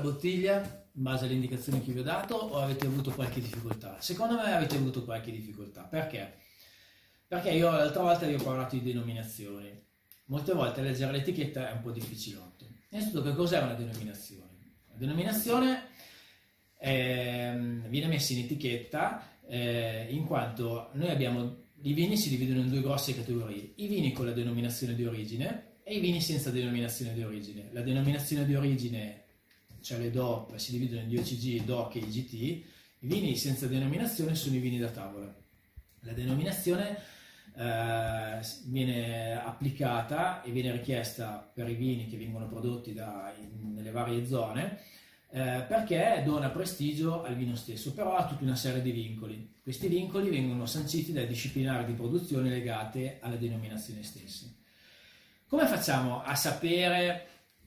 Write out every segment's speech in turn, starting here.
bottiglia in base alle indicazioni che vi ho dato o avete avuto qualche difficoltà? Secondo me avete avuto qualche difficoltà. Perché? Perché io l'altra volta vi ho parlato di denominazioni. Molte volte leggere l'etichetta è un po' difficilotto. Innanzitutto, che cos'è una denominazione? La denominazione è, ehm, viene messa in etichetta eh, in quanto noi abbiamo i vini si dividono in due grosse categorie, i vini con la denominazione di origine e i vini senza denominazione di origine. La denominazione di origine, cioè le DOP, si dividono in DOCG, DOC e IGT, i vini senza denominazione sono i vini da tavola. La denominazione eh, viene applicata e viene richiesta per i vini che vengono prodotti da, in, nelle varie zone eh, perché dona prestigio al vino stesso, però ha tutta una serie di vincoli. Questi vincoli vengono sanciti dai disciplinari di produzione legate alla denominazione stessa. Come facciamo a sapere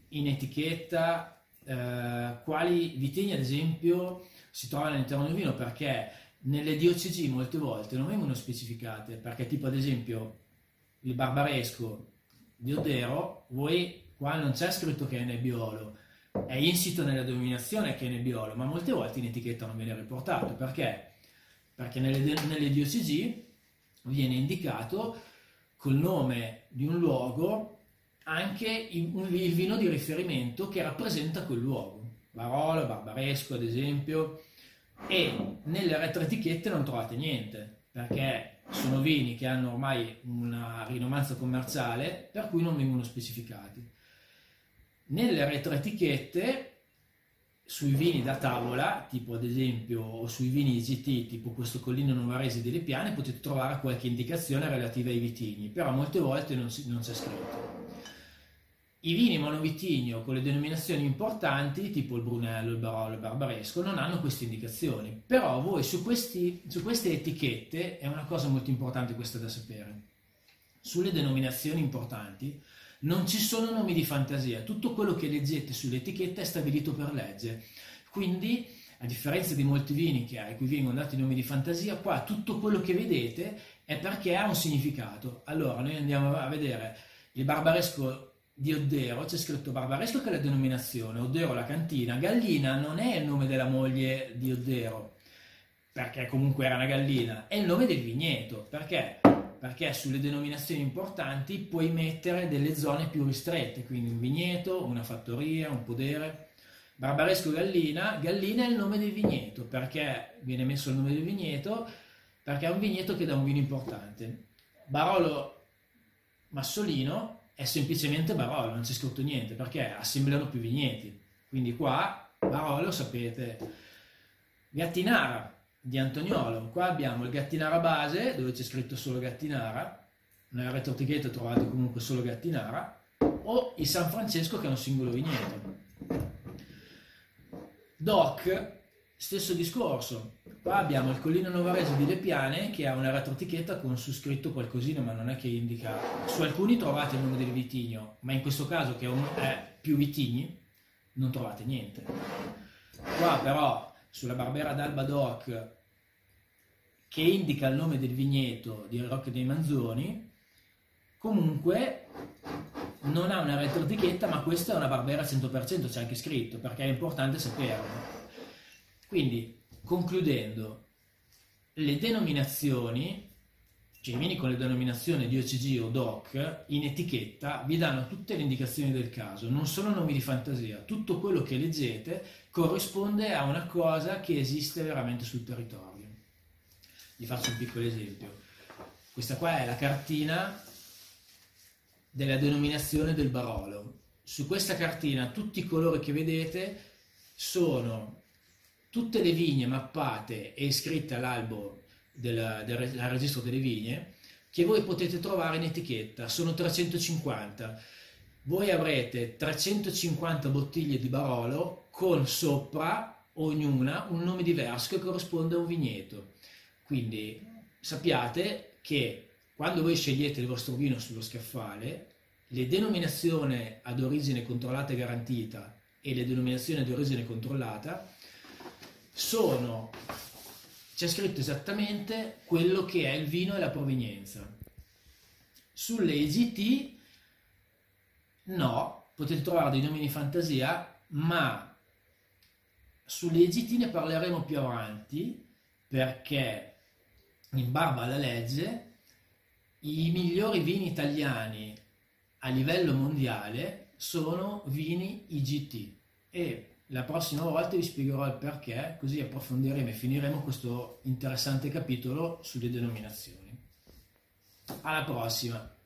in etichetta eh, quali vitigni, ad esempio, si trovano all'interno del vino? Perché nelle DOCG molte volte non vengono specificate, perché tipo ad esempio il barbaresco di Odero, voi qua non c'è scritto che è nebbiolo, è insito nella denominazione che è nebbiolo, ma molte volte in etichetta non viene riportato. Perché? Perché nelle, nelle DOCG viene indicato col nome di un luogo anche il, il vino di riferimento che rappresenta quel luogo. Barolo, Barbaresco ad esempio, e nelle retroetichette non trovate niente, perché sono vini che hanno ormai una rinomanza commerciale per cui non vengono specificati. Nelle retroetichette sui vini da tavola, tipo ad esempio, o sui vini IGT, tipo questo Collino Novarese delle Piane, potete trovare qualche indicazione relativa ai vitigni, però molte volte non, si, non c'è scritto. I vini monovitigno con le denominazioni importanti, tipo il Brunello, il Barolo, il Barbaresco, non hanno queste indicazioni, però voi su, questi, su queste etichette, è una cosa molto importante questa da sapere, sulle denominazioni importanti, non ci sono nomi di fantasia, tutto quello che leggete sull'etichetta è stabilito per legge. Quindi, a differenza di molti vini che, a cui vengono dati nomi di fantasia, qua tutto quello che vedete è perché ha un significato. Allora, noi andiamo a vedere il barbaresco di Oddero, c'è scritto barbaresco che è la denominazione, Oddero la cantina, Gallina non è il nome della moglie di Oddero, perché comunque era una gallina, è il nome del vigneto, perché perché sulle denominazioni importanti puoi mettere delle zone più ristrette, quindi un vigneto, una fattoria, un podere. Barbaresco Gallina, Gallina è il nome del vigneto, perché viene messo il nome del vigneto? Perché è un vigneto che dà un vino importante. Barolo Massolino è semplicemente Barolo, non c'è scritto niente, perché assemblano più vigneti. Quindi qua Barolo sapete. Gattinara, di Antoniolo. Qua abbiamo il Gattinara base, dove c'è scritto solo Gattinara, nella retroetichetta trovate comunque solo Gattinara, o il San Francesco che è un singolo vigneto. Doc, stesso discorso. Qua abbiamo il Collino Novarese di Lepiane che ha una retroetichetta con su scritto qualcosina, ma non è che indica. Su alcuni trovate il nome del vitigno, ma in questo caso che è più vitigni, non trovate niente. Qua però sulla Barbera d'Alba Doc che indica il nome del vigneto di Rocche dei Manzoni, comunque non ha una retroetichetta, ma questa è una Barbera 100%, c'è anche scritto, perché è importante saperlo. Quindi, concludendo, le denominazioni, cioè i vini con le denominazioni di OCG o DOC, in etichetta vi danno tutte le indicazioni del caso, non sono nomi di fantasia, tutto quello che leggete corrisponde a una cosa che esiste veramente sul territorio. Vi faccio un piccolo esempio. Questa qua è la cartina della denominazione del Barolo. Su questa cartina tutti i colori che vedete sono tutte le vigne mappate e iscritte all'albo del, del, del registro delle vigne che voi potete trovare in etichetta. Sono 350 voi avrete 350 bottiglie di Barolo con sopra ognuna un nome diverso che corrisponde a un vigneto. Quindi sappiate che quando voi scegliete il vostro vino sullo scaffale, le denominazioni ad origine controllata e garantita e le denominazioni ad origine controllata sono, c'è scritto esattamente quello che è il vino e la provenienza. Sulle EGT No, potete trovare dei nomi di fantasia, ma sulle IGT ne parleremo più avanti perché in barba alla legge i migliori vini italiani a livello mondiale sono vini IGT e la prossima volta vi spiegherò il perché, così approfondiremo e finiremo questo interessante capitolo sulle denominazioni. Alla prossima!